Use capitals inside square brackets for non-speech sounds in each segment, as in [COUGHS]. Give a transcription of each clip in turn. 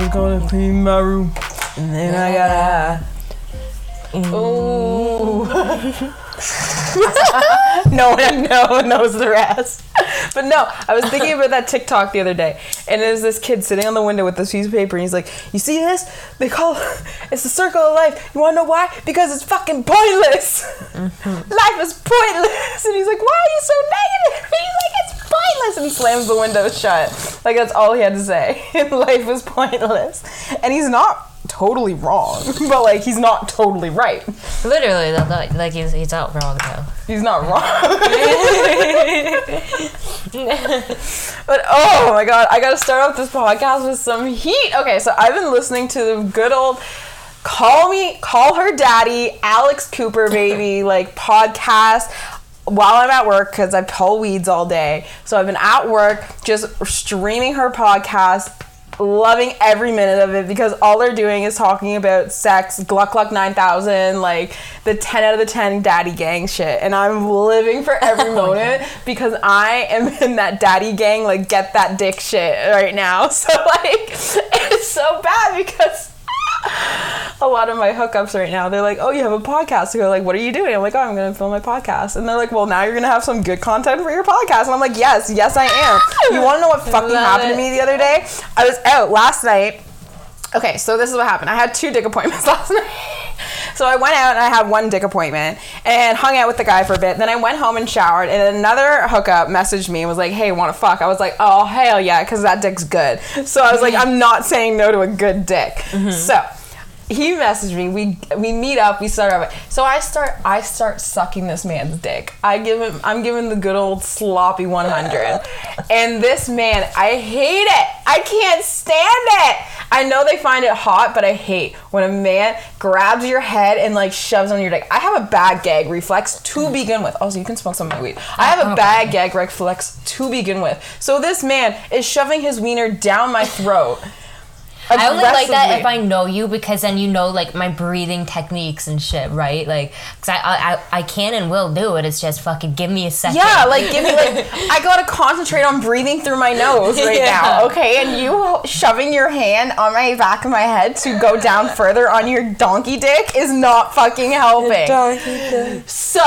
was gonna clean my room, and then I got high. Ooh. [LAUGHS] no one, [LAUGHS] no one knows the rest. But no, I was thinking about that TikTok the other day, and there's this kid sitting on the window with this piece of paper, and he's like, "You see this? They call [LAUGHS] it's the circle of life. You want to know why? Because it's fucking pointless. Mm-hmm. Life is pointless." And he's like, "Why are you so negative?" And he's like, "It's pointless," and he slams the window shut. Like that's all he had to say. [LAUGHS] Life was pointless, and he's not totally wrong, [LAUGHS] but like he's not totally right. Literally, though, like, like he's, he's out wrong though. He's not wrong. [LAUGHS] but oh my god, I gotta start off this podcast with some heat. Okay, so I've been listening to the good old call me call her daddy alex cooper baby like podcast while i'm at work because i pull weeds all day so i've been at work just streaming her podcast loving every minute of it because all they're doing is talking about sex, Gluck Gluck 9000, like the 10 out of the 10 daddy gang shit. And I'm living for every [LAUGHS] oh moment because I am in that daddy gang, like get that dick shit right now. [LAUGHS] So, like, it's so bad because a lot of my hookups right now, they're like, "Oh, you have a podcast." They're like, "What are you doing?" I'm like, "Oh, I'm gonna film my podcast." And they're like, "Well, now you're gonna have some good content for your podcast." And I'm like, "Yes, yes, I am." You want to know what fucking Love happened it. to me the other day? I was out last night. Okay, so this is what happened. I had two dick appointments [LAUGHS] last night. So I went out and I had one dick appointment and hung out with the guy for a bit. Then I went home and showered, and another hookup messaged me and was like, "Hey, want to fuck?" I was like, "Oh hell yeah," because that dick's good. So I was like, mm-hmm. "I'm not saying no to a good dick." Mm-hmm. So he messaged me. We we meet up. We start up. So I start I start sucking this man's dick. I give him. I'm giving the good old sloppy 100. [LAUGHS] And this man, I hate it. I can't stand it. I know they find it hot, but I hate when a man grabs your head and like shoves on your dick. I have a bad gag reflex to begin with. Also, you can smoke some of my weed. I have a oh. bad gag reflex to begin with. So this man is shoving his wiener down my throat. I only like that if I know you because then you know like my breathing techniques and shit, right? Like, cause I I, I, I can and will do it. It's just fucking give me a second. Yeah, [LAUGHS] like give me like I gotta concentrate on breathing through my nose right [LAUGHS] Yeah. now. Okay, and you shoving your hand on my back of my head to go down further on your donkey dick is not fucking helping. Donkey dick. So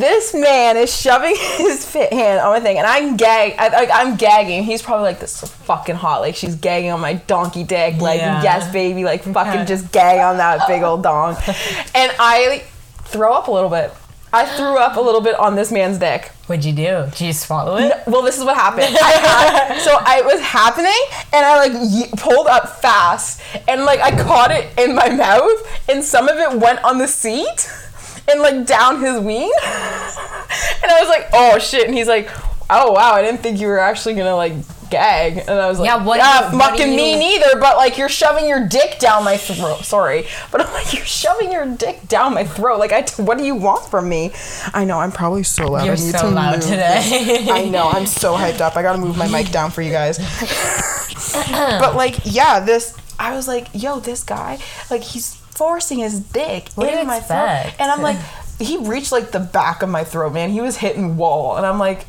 this man is shoving [LAUGHS] his fit hand on my thing, and I'm gag. I, like I'm gagging. He's probably like, "This is fucking hot." Like she's gagging on my donkey dick. Like Yeah. yes, baby. Like fucking just gag on that big old dong. [LAUGHS] And I like, throw up a little bit. I threw up a little bit on this man's dick. What'd you do? Did you swallow it? Well, this is what happened. I had, [LAUGHS] so I was happening, and I like ye- pulled up fast, and like I caught it in my mouth, and some of it went on the seat, and like down his ween, [LAUGHS] and I was like, oh shit, and he's like, oh wow, I didn't think you were actually gonna like gag, and I was like, Yeah, what yeah, you- what fucking me neither, but like you're shoving your dick down my throat. Sorry, but I'm like you're shoving your dick down my throat. Like I, t- what do you want from me? I know I'm probably so loud. You're I need so to loud move. today. I know. I'm so hyped up. I gotta move my mic down for you guys. [LAUGHS] but like, yeah, this. I was like, yo, this guy, like, he's forcing his dick What in my throat, and I'm like, he reached like the back of my throat, man. He was hitting wall, and I'm like,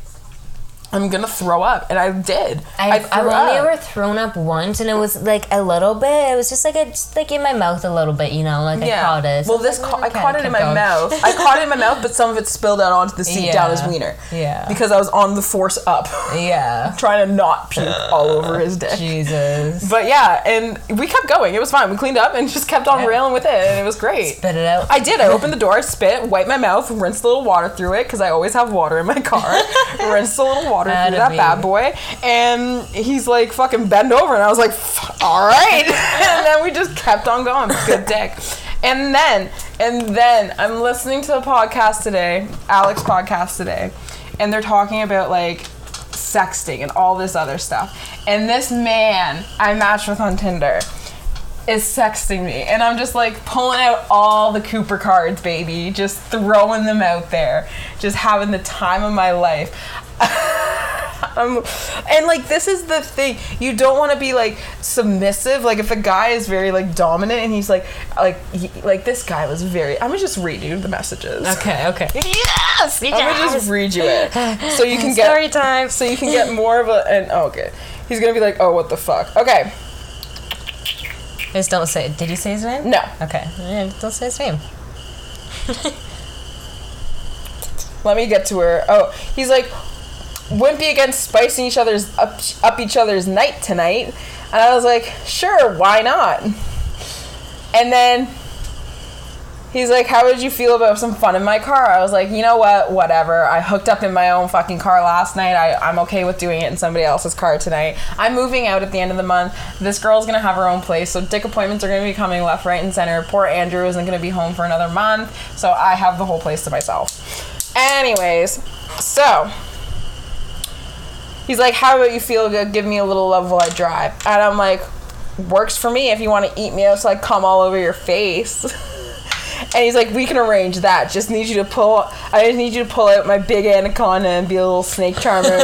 I'm gonna throw up, and I did. I I've, I've only up. ever thrown up once, and it was like a little bit. It was just like a, just like in my mouth a little bit, you know, like I caught it. So Well, this was ca- I caught it in my going. mouth. I caught it in my mouth, but some of it spilled out onto the seat down his Yeah. wiener. Yeah. Because I was on the force up, Yeah. [LAUGHS] trying to not puke all over his dick. Jesus. But yeah, and we kept going. It was fine. We cleaned up and just kept on railing with it, and it was great. Spit it out. I did. I opened the [LAUGHS] door, spit, wiped my mouth, rinsed a little water through it because I always have water in my car. [LAUGHS] rinsed a little water Atta through that baby. bad boy, and he's like fucking bend over, and I was like, all right, [LAUGHS] and then we just kept on going. Good dick. And then, and then I'm listening to the podcast today, Alex podcast today, and they're talking about like sexting and all this other stuff. And this man I matched with on Tinder is sexting me. And I'm just like pulling out all the Cooper cards, baby, just throwing them out there, just having the time of my life. [LAUGHS] [LAUGHS] Um, and like this is the thing you don't want to be like submissive like if a guy is very like dominant and he's like like he, like this guy was very i'm gonna just read you the messages Okay, okay. Yes! i'm gonna just read you it so you can get Story time. so you can get more of a and oh, okay he's gonna be like oh what the fuck okay Just don't say. Did you say his name? No. Okay. Yeah, don't say his name. [LAUGHS] Let me get to her. Oh, he's like, be against spicing each other's up, up each other's night tonight. And I was like, sure, why not? And then he's like, how would you feel about some fun in my car? I was like, you know what, whatever. I hooked up in my own fucking car last night. I, I'm okay with doing it in somebody else's car tonight. I'm moving out at the end of the month. This girl's gonna have her own place, so dick appointments are gonna be coming left, right, and center. Poor Andrew isn't gonna be home for another month, so I have the whole place to myself. Anyways, so he's like, How about you feel good? Give me a little love while I drive. And I'm like, Works for me if you want to eat me so I come all over your face. [LAUGHS] and he's like, We can arrange that. Just need you to pull I just need you to pull out my big anaconda and be a little snake charmer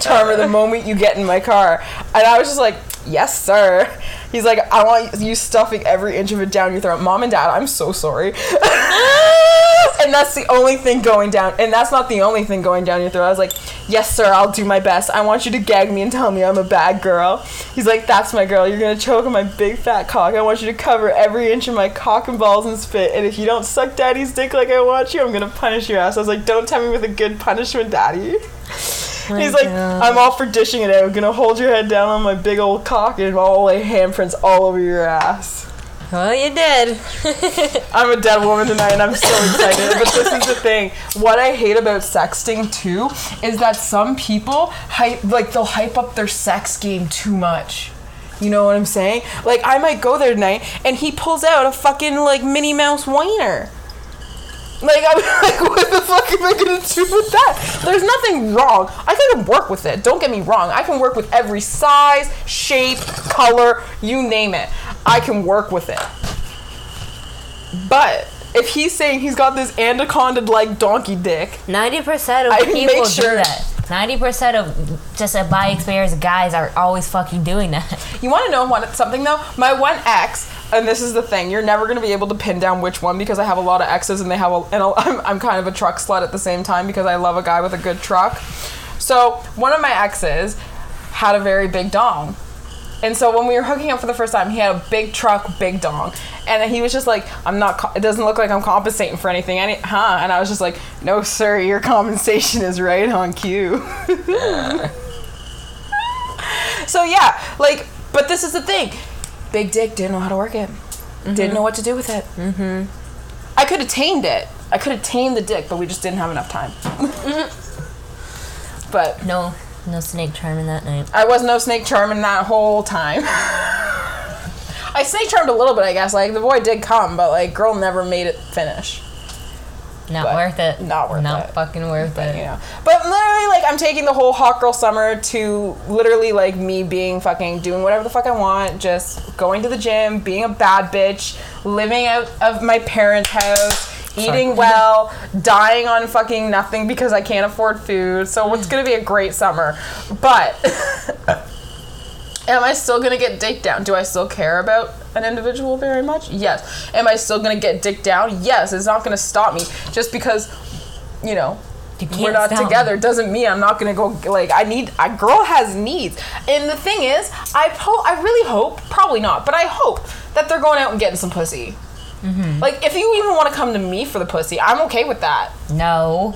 charmer the moment you get in my car. And I was just like, Yes, sir. He's like, I want you stuffing every inch of it down your throat. Mom and dad, I'm so sorry. [LAUGHS] and that's the only thing going down. And that's not the only thing going down your throat. I was like, yes, sir, I'll do my best. I want you to gag me and tell me I'm a bad girl. He's like, that's my girl. You're going to choke on my big fat cock. I want you to cover every inch of my cock and balls and spit. And if you don't suck daddy's dick like I want you, I'm going to punish your ass. I was like, don't tell me with a good punishment, daddy. [LAUGHS] He's like, I'm all for dishing it out. I'm Gonna hold your head down on my big old cock and all lay handprints all over your ass. Well, you did. [LAUGHS] I'm a dead woman tonight and I'm so excited. but this is the thing. What I hate about sexting too is that some people hype like they'll hype up their sex game too much. You know what I'm saying? Like I might go there tonight and he pulls out a fucking like Minnie Mouse wiener. Like I'm [LAUGHS] like, what the fuck am I gonna do with that? There's nothing wrong. I can work with it. Don't get me wrong. I can work with every size, shape, color, you name it. I can work with it. But if he's saying he's got this anaconda like donkey dick, Ninety percent of I people make sure- do that. Ninety percent of just a by experience guys are always fucking doing that. you want to know what something though? My one ex, and this is the thing, you're never gonna be able to pin down which one because I have a lot of exes and they have a, and a, [LAUGHS] I'm, I'm kind of a truck slut at the same time because I love a guy with a good truck. So one of my exes had a very big dong. And so when we were hooking up for the first time, he had a big truck, big dong, and he was just like, "I'm not. Co- it doesn't look like I'm compensating for anything, any, huh?" And I was just like, "No, sir, your compensation is right on cue." [LAUGHS] so yeah, like, but this is the thing: big dick didn't know how to work it, didn't know what to do with it. Mm-hmm. I could have tamed it. I could have tamed the dick, but we just didn't have enough time. [LAUGHS] but No, no snake charming that night. I was no snake charming that whole time. [LAUGHS] I snake charmed a little bit, I guess. Like the boy did come, but like girl never made it finish. Not worth it. not worth not it. Not fucking worth But it. you know, but literally, like I'm taking the whole hot girl summer to literally like me being fucking doing whatever the fuck I want, just going to the gym, being a bad bitch, living out of my parents' house. Eating well, dying on fucking nothing because I can't afford food. So it's [SIGHS] gonna be a great summer. But [LAUGHS] Am I still gonna get dick down? Do I still care about an individual very much? Yes. Am I still gonna get dick down? Yes. It's not gonna stop me just because, you know, You we're not stop. together doesn't mean I'm not gonna go. Like I need a girl has needs, and the thing is, I ho- I really hope, probably not, but I hope that they're going out and getting some pussy. Mm-hmm. Like if you even want to come to me for the pussy, I'm okay with that. No,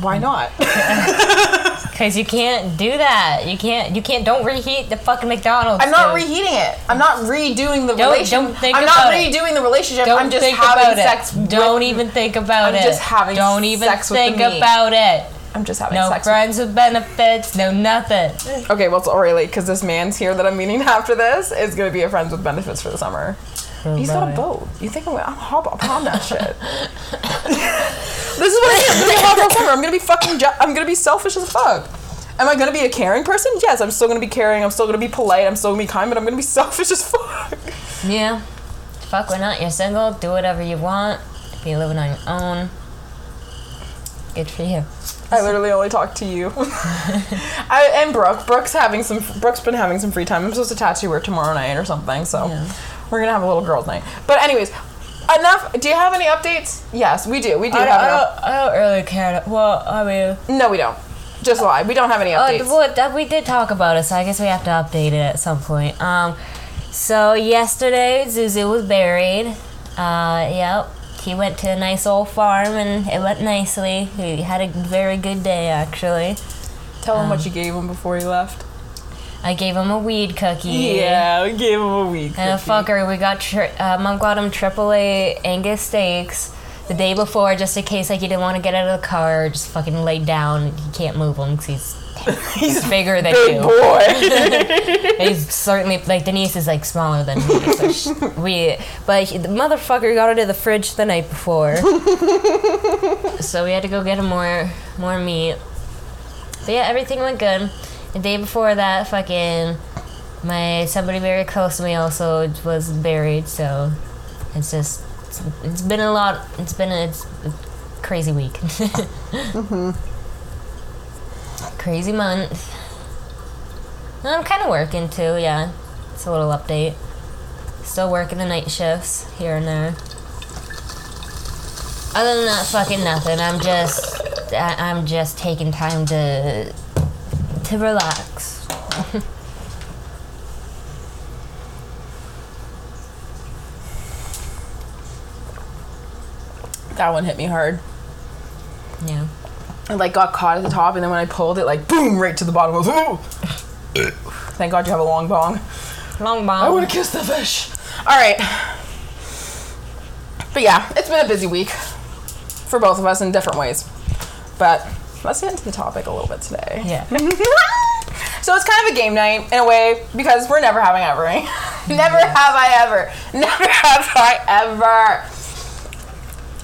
Why mm. not? [LAUGHS] because you can't do that. You can't. You can't. Don't reheat the fucking McDonald's. I'm not dude. reheating it. I'm not redoing the Don't- relationship. don't think I'm not about it. redoing the relationship. Don't I'm just think having about sex. it. with- Don't even think about it. I'm it. just having Don't even sex with think about it. I'm just having No sex. No friends with benefits. No nothing. Okay, well it's already late because this man's here that I'm meeting [LAUGHS] after this is gonna be a friends with benefits for the summer. Oh, He's got a boat. You think I'm gonna I'm hop up on that shit? [LAUGHS] this is what I am. I'm gonna be girl summer. I'm gonna be fucking. Je- I'm gonna be selfish as fuck. Am I gonna be a caring person? Yes, I'm still gonna be caring. I'm still gonna be polite. I'm still gonna be kind, but I'm gonna be [LAUGHS] selfish as fuck. Yeah. Fuck, why not? You're single. Do whatever you want. If you're living on your own, good for you. I literally only talk to you. [LAUGHS] I, and Brooke. Brooke's having some. Brooke's been having some free time. I'm supposed to tattoo her tomorrow night or something. So Yeah. We're gonna have a little girls' night. But anyways, enough. Do you have any updates? Yes, we do. We do I, have. I, don't, I don't really care. Well, I mean, No, we don't. Just lie. We don't have any uh, updates. well, that we did talk about it, so I guess we have to update it at some point. Um, So yesterday, Zuzu was buried. Uh, yep. He went to a nice old farm and it went nicely. He had a very good day, actually. Tell him Um, what you gave him before he left. I gave him a weed cookie. Yeah, we gave him a weed. Cookie. And a fucker, we got tri- uh, Mom got him AAA Angus steaks the day before, just in case like he didn't want to get out of the car, just fucking laid down. He can't move him because he's [LAUGHS] He's bigger than big you. boy. [LAUGHS] He's certainly like Denise is like smaller than me. So [LAUGHS] we, but he, the motherfucker got into the fridge the night before, so we had to go get him more more meat. But yeah, everything went good. The day before that, fucking my somebody very close to me also was buried. So it's just it's, it's been a lot. It's been a, it's a crazy week. [LAUGHS] Mm-hmm. Crazy month. I'm kind of working too, yeah. It's a little update. Still working the night shifts here and there. Other than that, fucking nothing. I'm just, I'm just taking time to, to relax. [LAUGHS] that one hit me hard. Yeah. It like got caught at the top, and then when I pulled it, like boom, right to the bottom. I was, "Ooh." Thank God you have a long bong. Long bong. I would have kissed the fish. All right. But yeah, it's been a busy week for both of us in different ways. But let's get into the topic a little bit today. Yeah. [LAUGHS] So it's kind of a game night in a way because we're never having ever. [LAUGHS] never have I ever. Never [LAUGHS] have I ever.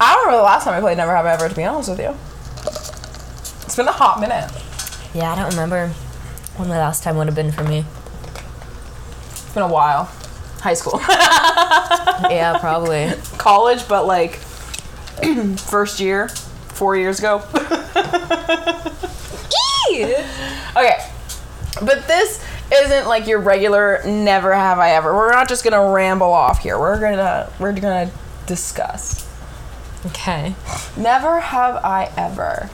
I don't remember the last time I played Never Have I Ever, to be honest with you. It's been a hot minute. Yeah, I don't remember when the last time would have been for me. It's been a while. High school. Yeah, probably. College, but like [CLEARS THROAT] first year, four years ago. [LAUGHS] Okay. But this isn't like your regular never have I ever. We're not just gonna ramble off here. We're gonna we're gonna discuss. Okay. Never have I ever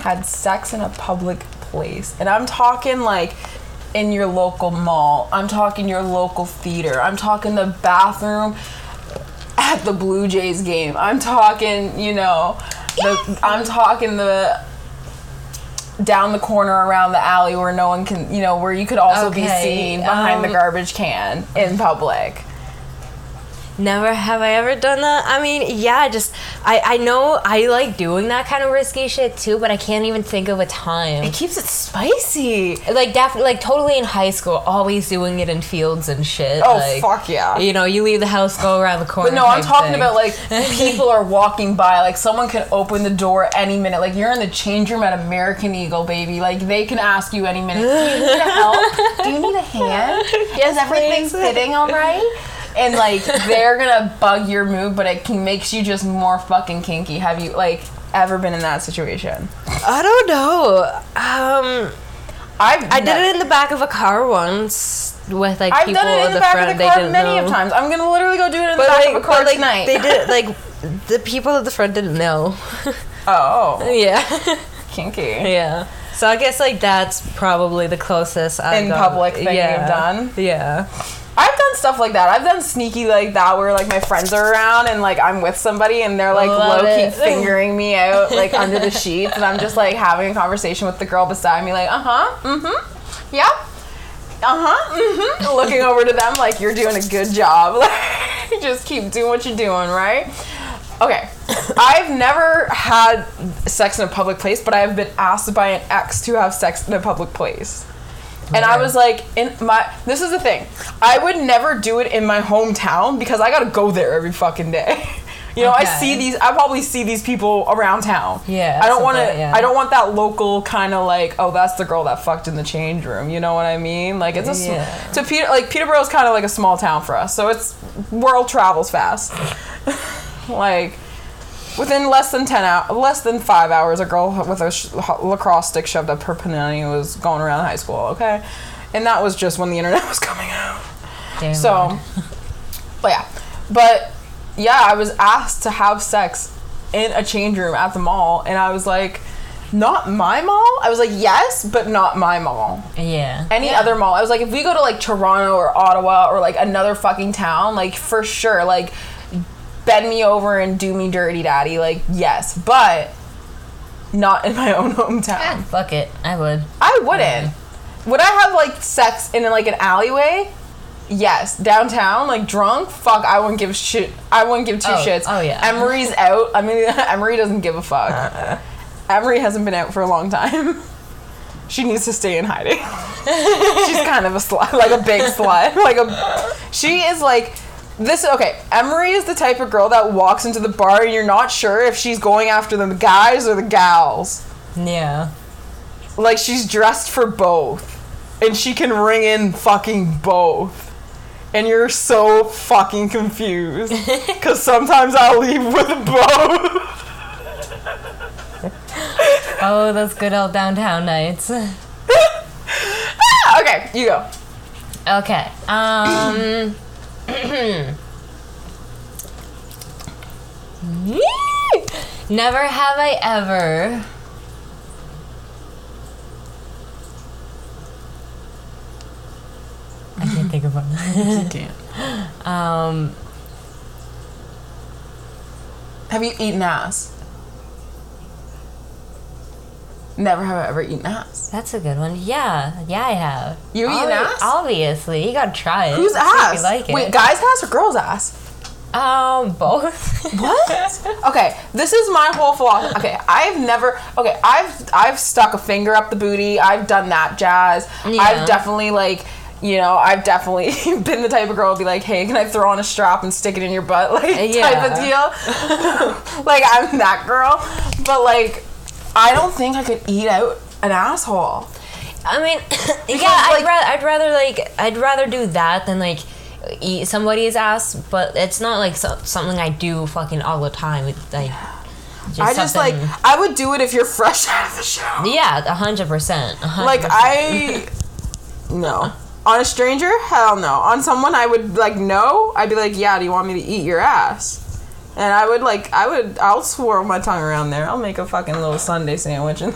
had sex in a public place. And I'm talking like in your local mall. I'm talking your local theater. I'm talking the bathroom at the Blue Jays game. I'm talking, you know, the, I'm talking the down the corner around the alley where no one can, you know, where you could also be Okay, seen behind the um, garbage can in public. Never have I ever done that. I mean, yeah, just I I know I like doing that kind of risky shit too, but I can't even think of a time. It keeps it spicy. Like definitely, like totally in high school, always doing it in fields and shit. Oh like, fuck yeah. You know, you leave the house, go around the corner. But no, I'm talking thing. about like [LAUGHS] people are walking by. Like someone can open the door any minute. Like you're in the change room at American Eagle, baby. Like they can ask you any minute. Do you need a help? Do you need a hand? [LAUGHS] Is everything fitting all right? [LAUGHS] And like they're gonna bug your mood, but it can, makes you just more fucking kinky. Have you like ever been in that situation? I don't know. Um, I've I did it in the back of a car once with like I've people done it in at the, the back front. of the they car didn't many know. of times. I'm gonna literally go do it in the back like, of a car but, like tonight. they did [LAUGHS] like the people at the front didn't know. [LAUGHS] oh, yeah, kinky. yeah. So I guess like that's probably the closest I've done. In public thing you've yeah. done? Yeah. I've done stuff like that. I've done sneaky like that where like my friends are around and like I'm with somebody and they're like Love low key it. [LAUGHS] fingering me out like under the sheets and I'm just like having a conversation with the girl beside me like uh huh mm-hmm yeah uh huh mm-hmm looking over to them like you're doing a good job [LAUGHS] like just keep doing what you're doing right okay I've never had sex in a public place but I have been asked by an ex to have sex in a public place. And I was like, in my this is the thing. I would never do it in my hometown because I gotta go there every fucking day. [LAUGHS] You know, I see these. I probably see these people around town. Yeah, I don't want to. that- yeah. I don't want that local kind of like, oh, that's the girl that fucked in the change room. You know what I mean? Like it's a. Yeah. To Peter, like Peterborough is kind of like a small town for us, so it's world travels fast. [LAUGHS] like within less than 10 hours less than five hours a girl with a sh- lacrosse stick shoved up her panani was going around high school okay and that was just when the internet [LAUGHS] was coming out Damn so but yeah but yeah i was asked to have sex in a change room at the mall and i was like not my mall. I was like, yes, but not my mall. Yeah. Any Yeah. other mall. I was like, if we go to like Toronto or Ottawa or like another fucking town, like for sure, like bend me over and do me dirty, daddy. Like yes, but not in my [LAUGHS] own hometown. Yeah, fuck it. I would. I wouldn't. Would I have like sex in like an alleyway? Yes. Downtown, like drunk? Fuck, I wouldn't give shit. I wouldn't give two Oh, shits. oh, yeah. Emery's [LAUGHS] out. I mean, [LAUGHS] Emery doesn't give a fuck. Uh-uh. Emery hasn't been out for a long time. She needs to stay in hiding. She's kind of a slut, like a big slut. Like a, she is like this. Okay, Emery is the type of girl that walks into the bar and you're not sure if she's going after the guys or the gals Yeah. like she's dressed for both and she can ring in fucking both and you're so fucking confused [LAUGHS] because sometimes i'll leave with both Oh, those good old downtown nights. [LAUGHS] okay you go Okay. Um. Never have I ever. I can't think of one. [LAUGHS] um. have you eaten ass never have i ever eaten ass That's a good one. Yeah, yeah, I have. You Obvi- ass? Obviously, you gotta try it. whose see if ass You like it? wait guys ass or girls ass Um, both. [LAUGHS] What? okay, this is my whole philosophy. Okay, I've never. Okay, I've I've stuck a finger up the booty. I've done that jazz. Yeah. I've definitely like. You know, I've definitely [LAUGHS] been the type of girl to be like, "Hey, can I throw on a strap and stick it in your butt?" [LAUGHS] Like type of deal. like I'm that girl, but like, I don't think I could eat out an asshole. I mean, [COUGHS] yeah, I'd, like- rather, I'd rather like I'd rather do that than like eat somebody's ass, but it's not like so, something I do fucking all the time. It's like just I just like I would do it if you're fresh [LAUGHS] out of the shower. yeah, a hundred percent. Like. I [LAUGHS] no. On a stranger? Hell no. On someone I would like know, I'd be like, "Yeah, do you want me to eat your ass?" And I would like I would I'll swirl my tongue around there. I'll make a fucking little Sunday sandwich and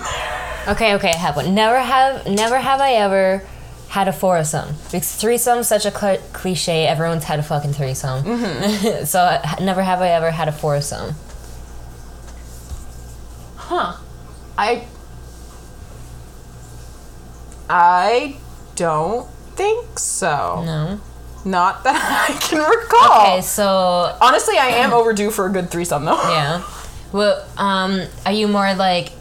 Okay, okay, I have one. Never have, never have I ever had a foursome. Because threesome's such a cl- cliche. Everyone's had a fucking threesome. Mm-hmm. [LAUGHS] so never have I ever had a foursome. Huh. I I don't think so. No. Not that [LAUGHS] I can recall. Okay, so Honestly, I am overdue for a good threesome though. yeah. Well, um, are you more like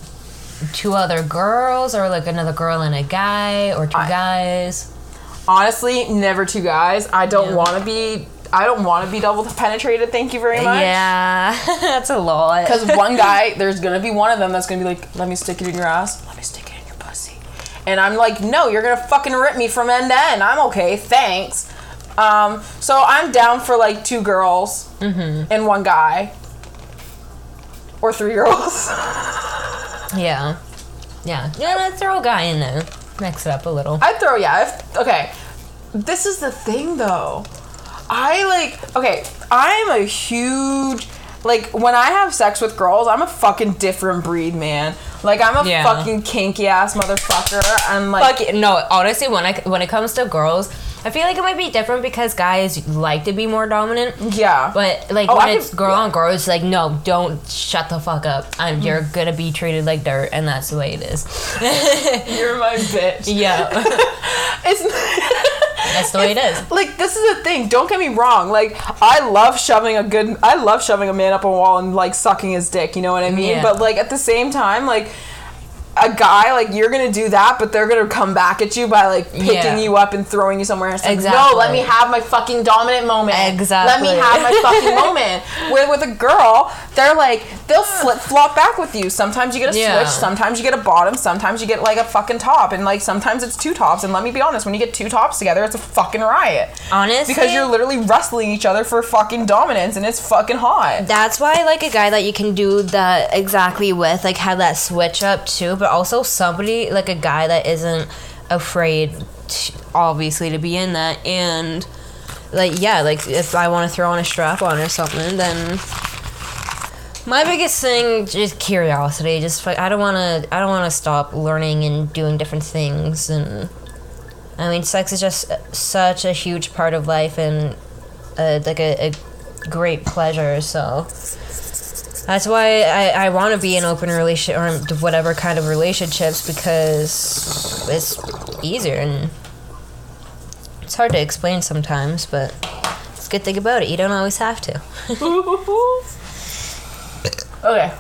two other girls, or like another girl and a guy, or two I- guys? Honestly, never two guys. I don't Yeah. want to be I don't want to be double penetrated. Thank you very much. Yeah, [LAUGHS] that's a lot. Because [LAUGHS] one guy, there's gonna be one of them that's gonna be like, "Let me stick it in your ass. Let me stick it in your pussy," and I'm like, "No, you're gonna fucking rip me from end to end. I'm okay, thanks." Um, so I'm down for like two girls and one guy, or three girls. [LAUGHS] yeah, yeah, yeah. Let's throw a guy in there. Mix it up a little. I'd throw yeah. If, okay, this is the thing though. I like okay. I'm a huge like when I have sex with girls, I'm a fucking different breed, man. Like I'm a Yeah. fucking kinky ass motherfucker. I'm like Fuck no, honestly, when I when it comes to girls, I feel like it might be different because guys like to be more dominant. yeah. But like Oh, when I it's could- girl on girl, it's like no, don't shut the fuck up. I'm, you're mm. gonna be treated like dirt, and that's the way it is. [LAUGHS] you're my bitch. yeah, [LAUGHS] It's that's the way it is. like this is the thing. Don't get me wrong. Like I love shoving a good. I love shoving a man up a wall and like sucking his dick. You know what I mean? Yeah. But like at the same time, like a guy like you're gonna do that, but they're gonna come back at you by like picking Yeah. you up and throwing you somewhere. Like, Exactly. no, let me have my fucking dominant moment. Exactly. Let me have my fucking [LAUGHS] moment. Where with a girl, they're like they'll flip flop back with you. Sometimes you get a Yeah. switch. Sometimes you get a bottom. Sometimes you get like a fucking top. And like sometimes it's two tops. And let me be honest, when you get two tops together, it's a fucking riot. Honestly, Because you're literally wrestling each other for fucking dominance, and it's fucking hot. That's why I like a guy that you can do that exactly with, like have that switch up too, but also somebody like a guy that isn't afraid, t obviously, to be in that. And like, yeah, like if I want to throw on a strap on or something, then My biggest thing just curiosity. Just like I don't want to. I don't want to stop learning and doing different things. And I mean, sex is just such a huge part of life and uh, like a, a great pleasure. So that's why I, I want to be in open relationship or whatever kind of relationships because it's easier and it's hard to explain sometimes, but it's a good thing about it. You don't always have to. [LAUGHS] okay.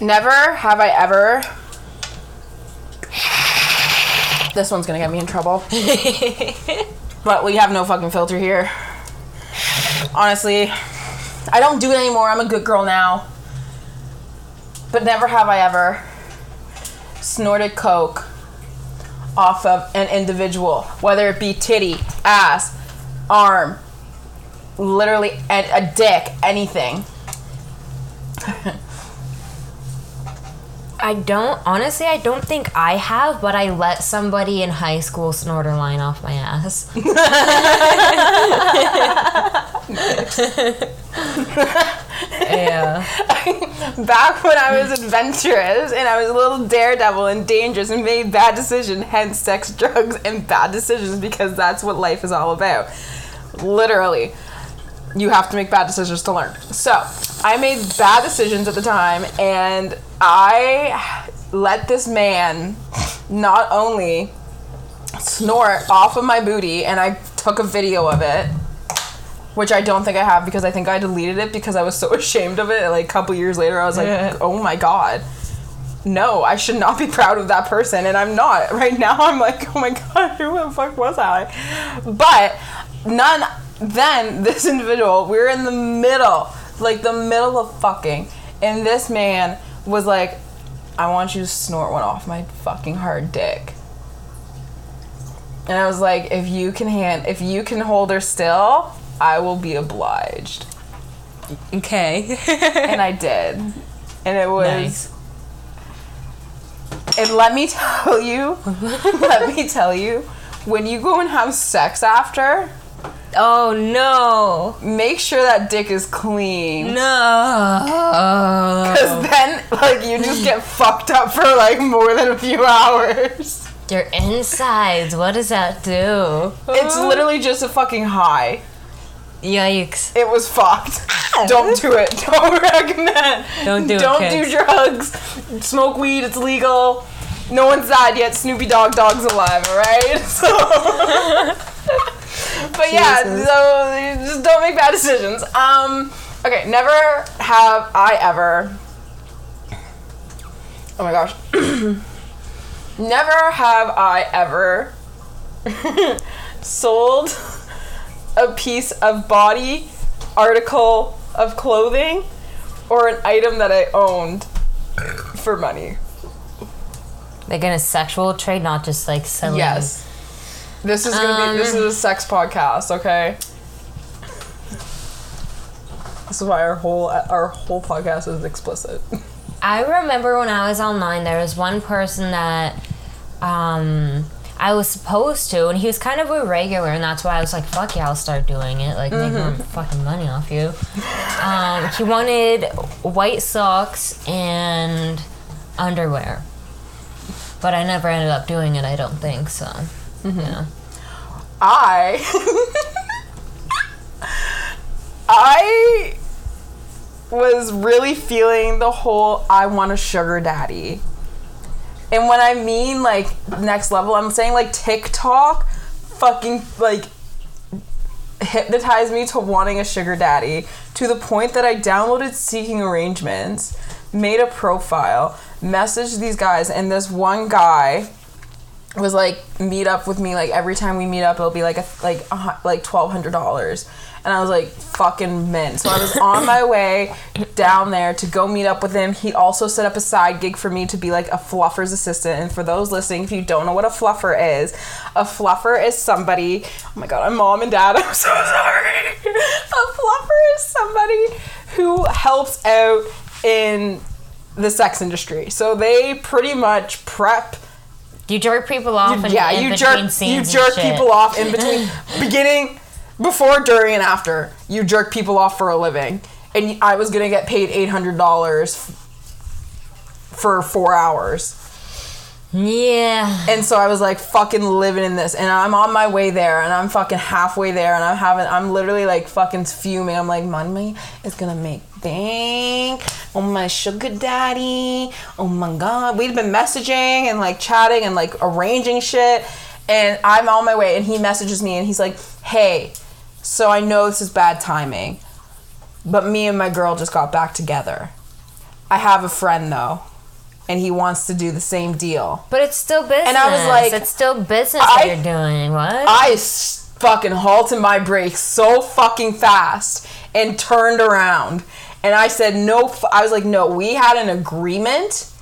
Never have I ever. [SIGHS] This one's gonna get me in trouble. [LAUGHS] but we have no fucking filter here. Honestly, I don't do it anymore. I'm a good girl now. But never have I ever snorted coke off of an individual, whether it be titty, ass, arm, literally a, a dick, anything. [LAUGHS] I don't honestly. I don't think I have, but I let somebody in high school snort a line off my ass. [LAUGHS] yeah. [LAUGHS] Back when I was adventurous and I was a little daredevil and dangerous and made bad decisions, hence sex, drugs, and bad decisions because that's what life is all about. Literally. You have to make bad decisions to learn. So, I made bad decisions at the time and I let this man not only snort off of my booty and I took a video of it which I don't think I have because I think I deleted it because I was so [LAUGHS] ashamed of it. Like a couple years later, I was like, Yeah. oh my god. No, I should not be [LAUGHS] proud of that person, and I'm not. Right now, I'm like, oh my [LAUGHS] god, who the fuck was I? But none. Then [LAUGHS] this individual, we were in the middle, like the middle of fucking, and this man was like, I want you to snort one off my fucking hard dick. And I was like, if you can hand, if you can hold her still, I will be obliged. Okay. [LAUGHS] And I did. And it was. Nice. And let me [LAUGHS] tell you, let me tell you, when you go and have sex after, oh no. make sure that dick is clean. No. Because then, like, you just get fucked up for like more than a few hours. Your insides. What does that do? It's literally just a fucking high. Yikes. It was fucked. Ah. Don't do it. [LAUGHS] Don't recommend. Don't do it, Don't kids. do drugs. Smoke weed. It's legal. No one's died yet. Snoopy Dog Dog's alive. All right. [LAUGHS] So. [LAUGHS] but yeah, Jesus. so just don't make bad decisions. Um. Okay. Never have I ever. Oh my gosh. [CLEARS THROAT] never have I ever [LAUGHS] sold a piece of body, article of clothing, or an item that I owned for money. Like in a sexual trade, not just like selling. Yes. This is gonna be this is a sex podcast, okay? This is why our whole our whole podcast is explicit. I remember when I was online, there was one person that um, I was supposed to, and he was kind of a regular, and that's why I was like, "Fuck yeah, I'll start doing it, like make more fucking money off you." Um, he wanted white socks and underwear, but I never ended up doing it. I don't think so. Mm-hmm. Yeah. I [LAUGHS] I was really feeling the whole I want a sugar daddy. And when I mean like next level, I'm saying like TikTok fucking like hypnotized me to wanting a sugar daddy to the point that I downloaded Seeking Arrangements, made a profile, messaged these guys, and this one guy was like meet up with me like every time we meet up it'll be like a like a, like twelve hundred dollars. And I was like fucking mint. So I was on my [COUGHS] way down there to go meet up with him. He also set up a side gig for me to be like a fluffer's assistant. And for those listening if you don't know what a fluffer is a fluffer is somebody oh my god I'm mom and dad [LAUGHS] I'm so sorry. A fluffer is somebody who helps out in the sex industry. So they pretty much prep You jerk people off. in, yeah, you between jerk you jerk people off in between [LAUGHS] beginning, before, during, and after. You jerk people off for a living, and I was gonna get paid eight hundred dollars for four hours. Yeah. And so I was like fucking living in this and I'm on my way there and I'm fucking halfway there and I'm having I'm literally like fucking fuming. I'm like money is gonna make bank. Oh my sugar daddy. Oh my god. We'd been messaging and like chatting and like arranging shit and I'm on my way and he messages me and he's like, Hey, so I know this is bad timing, but me and my girl just got back together. I have a friend though. And he wants to do the same deal. But it's still business. And I was like, it's still business I- that you're doing. What? I fucking halted my brakes so fucking fast and turned around. And I said, no, f-. I was like, no, we had an agreement.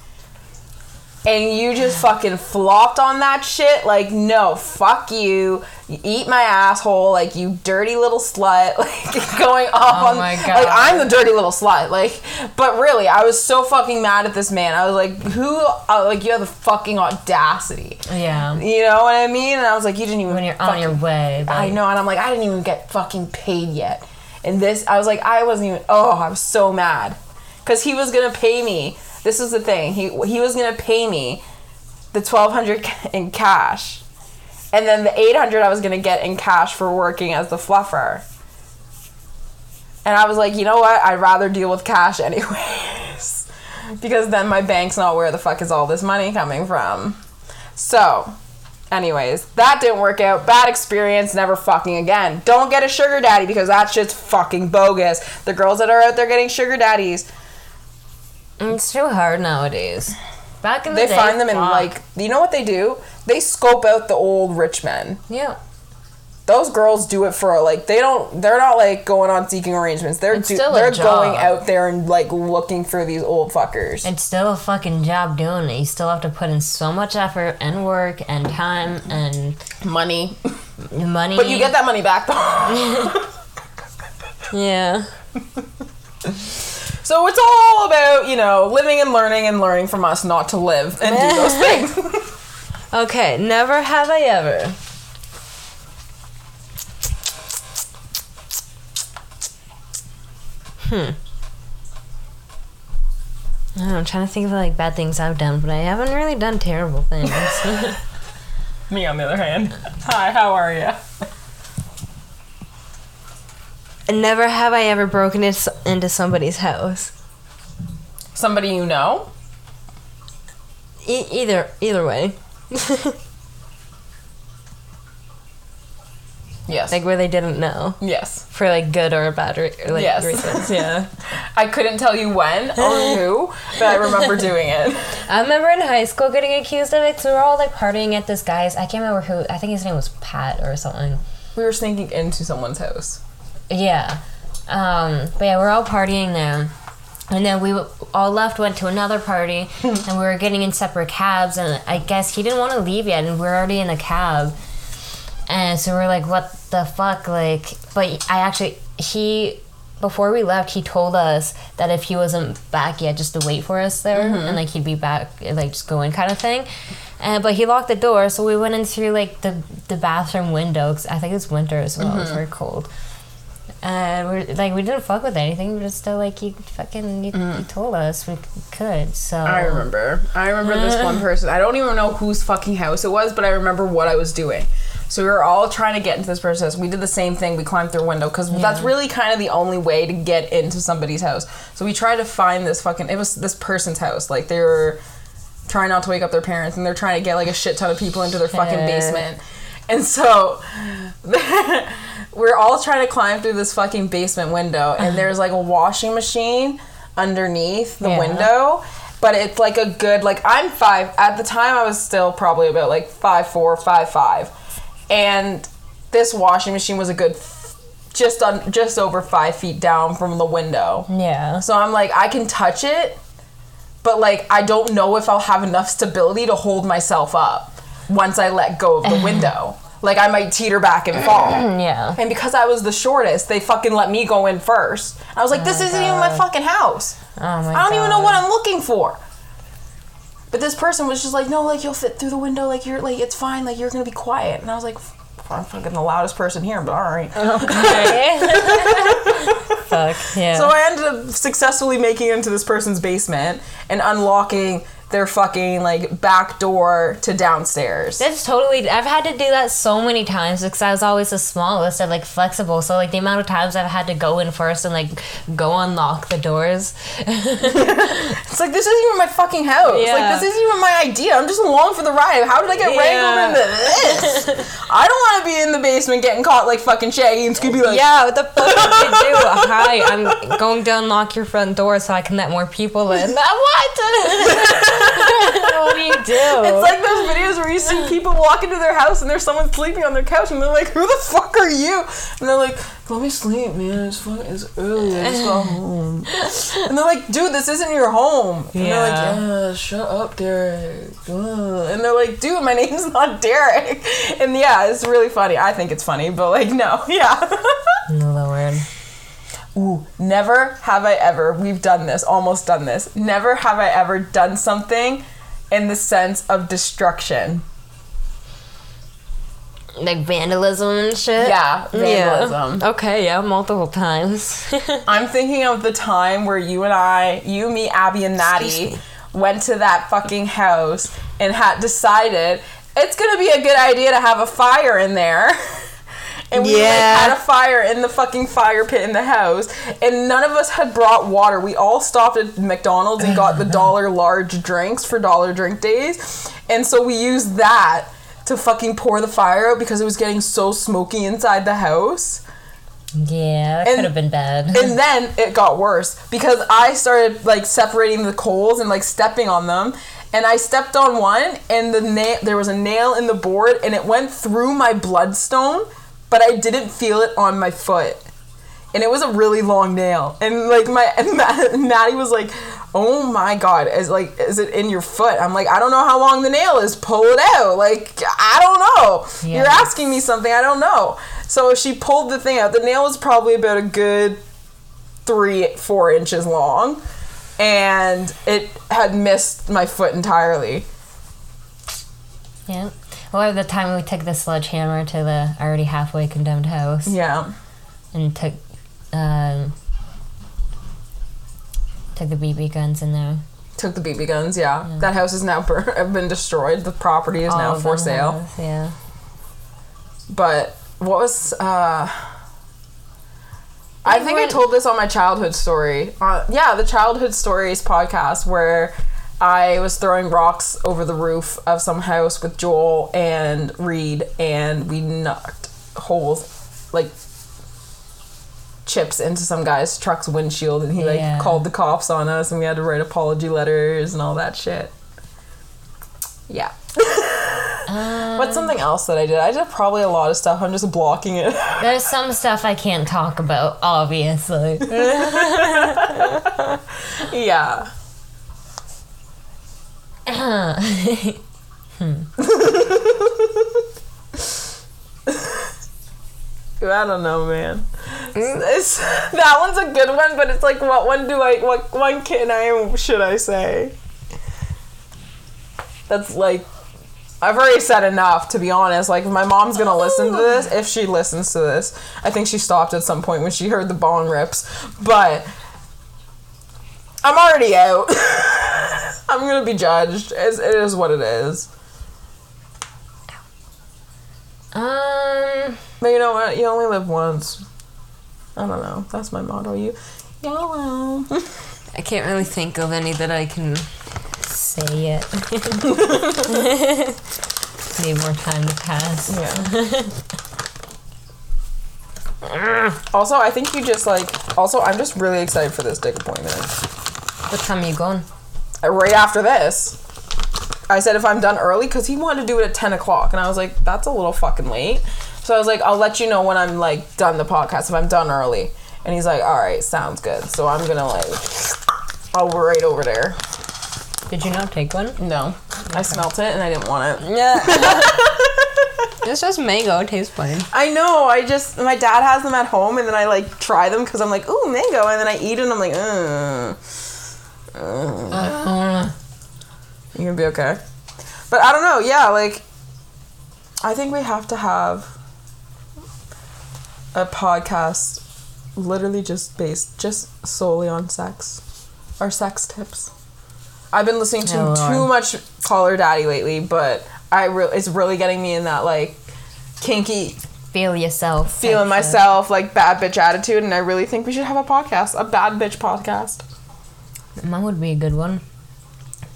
And you just fucking flopped on that shit. Like, no, fuck you. You eat my asshole. Like, you dirty little slut. [LAUGHS] Like, going off Oh on. my Like, I'm the dirty little slut. Like, but really, I was so fucking mad at this man. I was like, who? Uh, like, you have the fucking audacity. yeah. You know what I mean? And I was like, you didn't even. When you're on your way. I know, and I'm like, I didn't even get fucking paid yet. And this, I was like, I wasn't even. Oh, I was so mad, because he was gonna pay me. This is the thing. He he was gonna pay me the twelve hundred in cash, and then the eight hundred I was gonna get in cash for working as the fluffer. And I was like, you know what? I'd rather deal with cash [LAUGHS] anyways, because then my bank's not where the fuck is all this money coming from. So, anyways, that didn't work out. Bad experience, never fucking again. Don't get a sugar daddy because that shit's fucking bogus. The girls that are out there getting sugar daddies, It's too hard nowadays. Back in the they day, find them in fuck. like, you know what they do? They scope out the old rich men. Yeah. Those girls do it for like they don't. They're not like going on seeking arrangements. They're do, still a they're going out there and like looking for these old fuckers. It's still a fucking job doing it. You still have to put in so much effort and work and time and money, money. but you get that money back though. [LAUGHS] Yeah. So it's all about, you know, living and learning and learning from us not to live and do those [LAUGHS] things. Okay, never have I ever. Hmm. Know, I'm trying to think of like bad things I've done, but I haven't really done terrible things. [LAUGHS] Me, on the other hand. Hi, how are you? never have I ever broken it into somebody's house. Somebody you know? E- either either way, [LAUGHS] Yes. like where they didn't know yes. for like good or bad re- like Yes. reasons. Yeah. [LAUGHS] I couldn't tell you when or [LAUGHS] who, but I remember doing it. [LAUGHS] I remember in high school getting accused of it. 'cause we were all like partying at this guy's. I can't remember who. I think his name was Pat or something. We were sneaking into someone's house. Yeah. Um, but yeah, we're all partying there. And then we all left, went to another party, and we were getting in separate cabs. And I guess he didn't want to leave yet, and we are already in a cab. And so we're like, what the fuck? Like, but I actually, he, before we left, he told us that if he wasn't back yet, just to wait for us there, mm-hmm. and like he'd be back, like just go in kind of thing. And but he locked the door, so we went in through like the the bathroom window. 'cause I think it's winter as well. It's mm-hmm. very cold. And we're like, we didn't fuck with anything. We just still like, you fucking, you, you mm. told us we could. So I remember. I remember this one [LAUGHS] person. I don't even know whose fucking house it was, but I remember what I was doing. So we were all trying to get into this person's house. We did the same thing. We climbed through a window because that's really kind of the only way to get into somebody's house. So we tried to find this fucking. It was this person's house. Like they were trying not to wake up their parents, and they're trying to get like a shit ton of people into their fucking basement. And so [LAUGHS] we're all trying to climb through this fucking basement window, and uh-huh. there's like a washing machine underneath the Yeah. window. But it's like a good like I'm five at the time I was still probably about like five four five five, and this washing machine was a good just on just over five feet down from the window. yeah. So I'm like, I can touch it, but like, I don't know if I'll have enough stability to hold myself up once I let go of the [LAUGHS] window. Like, I might teeter back and fall. [CLEARS THROAT] Yeah. And because I was the shortest, they fucking let me go in first. I was like, this isn't even my fucking house. Oh my I don't even know what I'm looking for. But this person was just like, no, like you'll fit through the window, like you're like it's fine, like you're gonna be quiet. And I was like, I'm fucking the loudest person here, but all right. Oh, [LAUGHS] [LAUGHS] Fuck yeah. So I ended up successfully making it into this person's basement and unlocking their fucking like back door to downstairs. That's totally. I've had to do that so many times because I was always the smallest and like flexible. So like the amount of times I've had to go in first and like go unlock the doors. [LAUGHS] It's like this isn't even my fucking house. Yeah. Like this isn't even my idea. I'm just along for the ride. How did I get Yeah. wrangled into this? I don't want to be in the basement getting caught like fucking Shaggy and Scooby. Like, yeah, what the fuck did you do? Hi, I'm going to unlock your front door so I can let more people in. [LAUGHS] what? [LAUGHS] what do you do? It's like those videos where you see people walk into their house and there's someone sleeping on their couch and they're like, "Who the fuck are you?" And they're like, "Let me sleep, man. It's fucking, it's early. I just got home." And they're like, "Dude, this isn't your home." And they're like, Yeah. "Yeah, shut up, Derek." And they're like, "Dude, my [LAUGHS] name's not Derek." And yeah, it's really funny. I think it's funny, but like, no, [LAUGHS] yeah. Lord. Ooh, never have I ever, we've done this, almost done this. Never have I ever done something in the sense of destruction. Like vandalism and shit? Yeah, vandalism. Yeah. Okay, yeah, multiple times. [LAUGHS] I'm thinking of the time where you and I, you, me, Abby, and Maddie went to that fucking house and had decided it's gonna be a good idea to have a fire in there. [LAUGHS] And we like, had a fire in the fucking fire pit in the house, and none of us had brought water. We all stopped at McDonald's and got the [LAUGHS] dollar large drinks for dollar drink days, and so we used that to fucking pour the fire out because it was getting so smoky inside the house. yeah, that could have been bad. [LAUGHS] And then it got worse because I started like separating the coals and like stepping on them. And I stepped on one and the nail there was a nail in the board and it went through my Blundstone, but I didn't feel it on my foot. And it was a really long nail. And like my and [LAUGHS] Ma- Maddie was like, "Oh my god, is like is it in your foot?" I'm like, "I don't know how long the nail is. Pull it out." Like, I don't know. You're asking me something I don't know. So she pulled the thing out. The nail was probably about a good three, four inches long, and it had missed my foot entirely. yeah. Well, the time we took the sledgehammer to the already halfway condemned house Yeah. and took um, took the BB guns in there. Took the BB guns, yeah. That house is now bur- [LAUGHS] been destroyed. The property is now All of for sale. have, Yeah. But what was uh I think I told this on my childhood story. Uh, yeah, the childhood stories podcast where I was throwing rocks over the roof of some house with Joel and Reed, and we knocked holes like chips into some guy's truck's windshield, and he like Yeah. called the cops on us, and we had to write apology letters and all that shit. Yeah. [LAUGHS] What's um, something else that I did? I did probably a lot of stuff. I'm just blocking it. [LAUGHS] There's some stuff I can't talk about, obviously. [LAUGHS] yeah. Hmm. [LAUGHS] I don't know, man. It's, [LAUGHS] that one's a good one, but it's like, what one do I, what one can I, should I say? That's like, I've already said enough, to be honest. Like, my mom's gonna listen to this, if she listens to this, I think she stopped at some point when she heard the bong rips, but I'm already out. [LAUGHS] I'm gonna be judged. It's, it is what it is. um, But you know what? You only live once. I don't know. That's my motto. You YOLO. I can't really think of any that I can say yet. [LAUGHS] Need more time to pass. Yeah. also, I think you just like. Also, I'm just really excited for this dick appointment. What time are you going? Right after this, I said if I'm done early because he wanted to do it at 10 o'clock, and I was like, that's a little fucking late. So I was like, I'll let you know when I'm like done the podcast if I'm done early. And he's like, all right, sounds good. So I'm gonna like, I'll be right over there. Did you not take one? No, I smelt it and I didn't want it. Yeah. [LAUGHS] it's just mango. It tastes fine. I know. I just my dad has them at home, and then I like try them because I'm like, ooh, mango, and then I eat it, and I'm like, Ugh. You're gonna be okay. But I don't know. Yeah, like I think we have to have a podcast literally just based just solely on sex or sex tips. I've been listening to Oh, too much Call Her Daddy lately, but I re- it's really getting me in that like kinky Feel yourself. feeling myself like bad bitch attitude and I really think we should have a podcast, a bad bitch podcast. Mom would be a good one.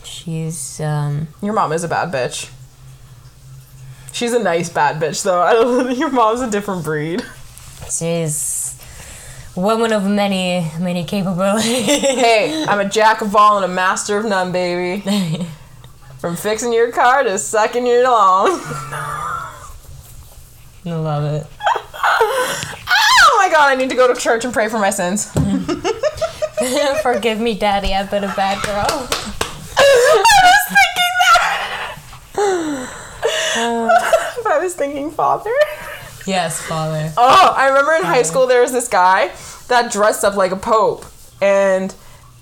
She's um Your mom is a bad bitch. She's a nice bad bitch though. I don't [LAUGHS] your mom's a different breed. she's woman of many many capabilities. Hey, I'm a jack of all and a master of none, baby. [LAUGHS] From fixing your car to sucking your lawn. [LAUGHS] I love it. Oh my god, I need to go to church and pray for my sins. [LAUGHS] Forgive me, Daddy. I've been a bad girl. [LAUGHS] I was thinking that. [SIGHS] but I was thinking father. Yes, Father. Oh, I remember in high school there was this guy that dressed up like a pope and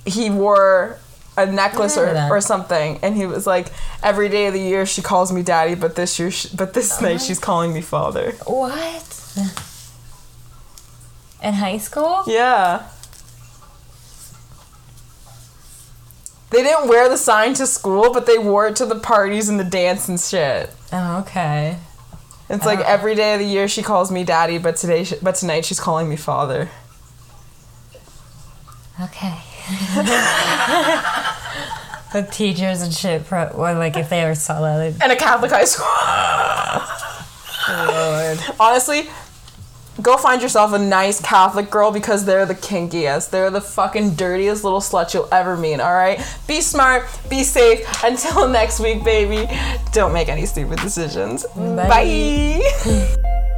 he wore a necklace or, that. or something and he was like every day of the year she calls me daddy but this year she, but this oh night she's calling me father. What? In high school? Yeah. They didn't wear the sign to school, but they wore it to the parties and the dance and shit. Oh, okay. It's like Oh. every day of the year she calls me daddy, but today, she, but tonight she's calling me father. Okay. [LAUGHS] the teachers and shit, pro- well, like if they ever saw that, they'd- And a Catholic high school. [LAUGHS] Lord. Honestly, go find yourself a nice Catholic girl because they're the kinkiest. They're the fucking dirtiest little sluts you'll ever meet, alright? Be smart, be safe. [LAUGHS] Until next week, baby, don't make any stupid decisions. Bye. Bye. [LAUGHS]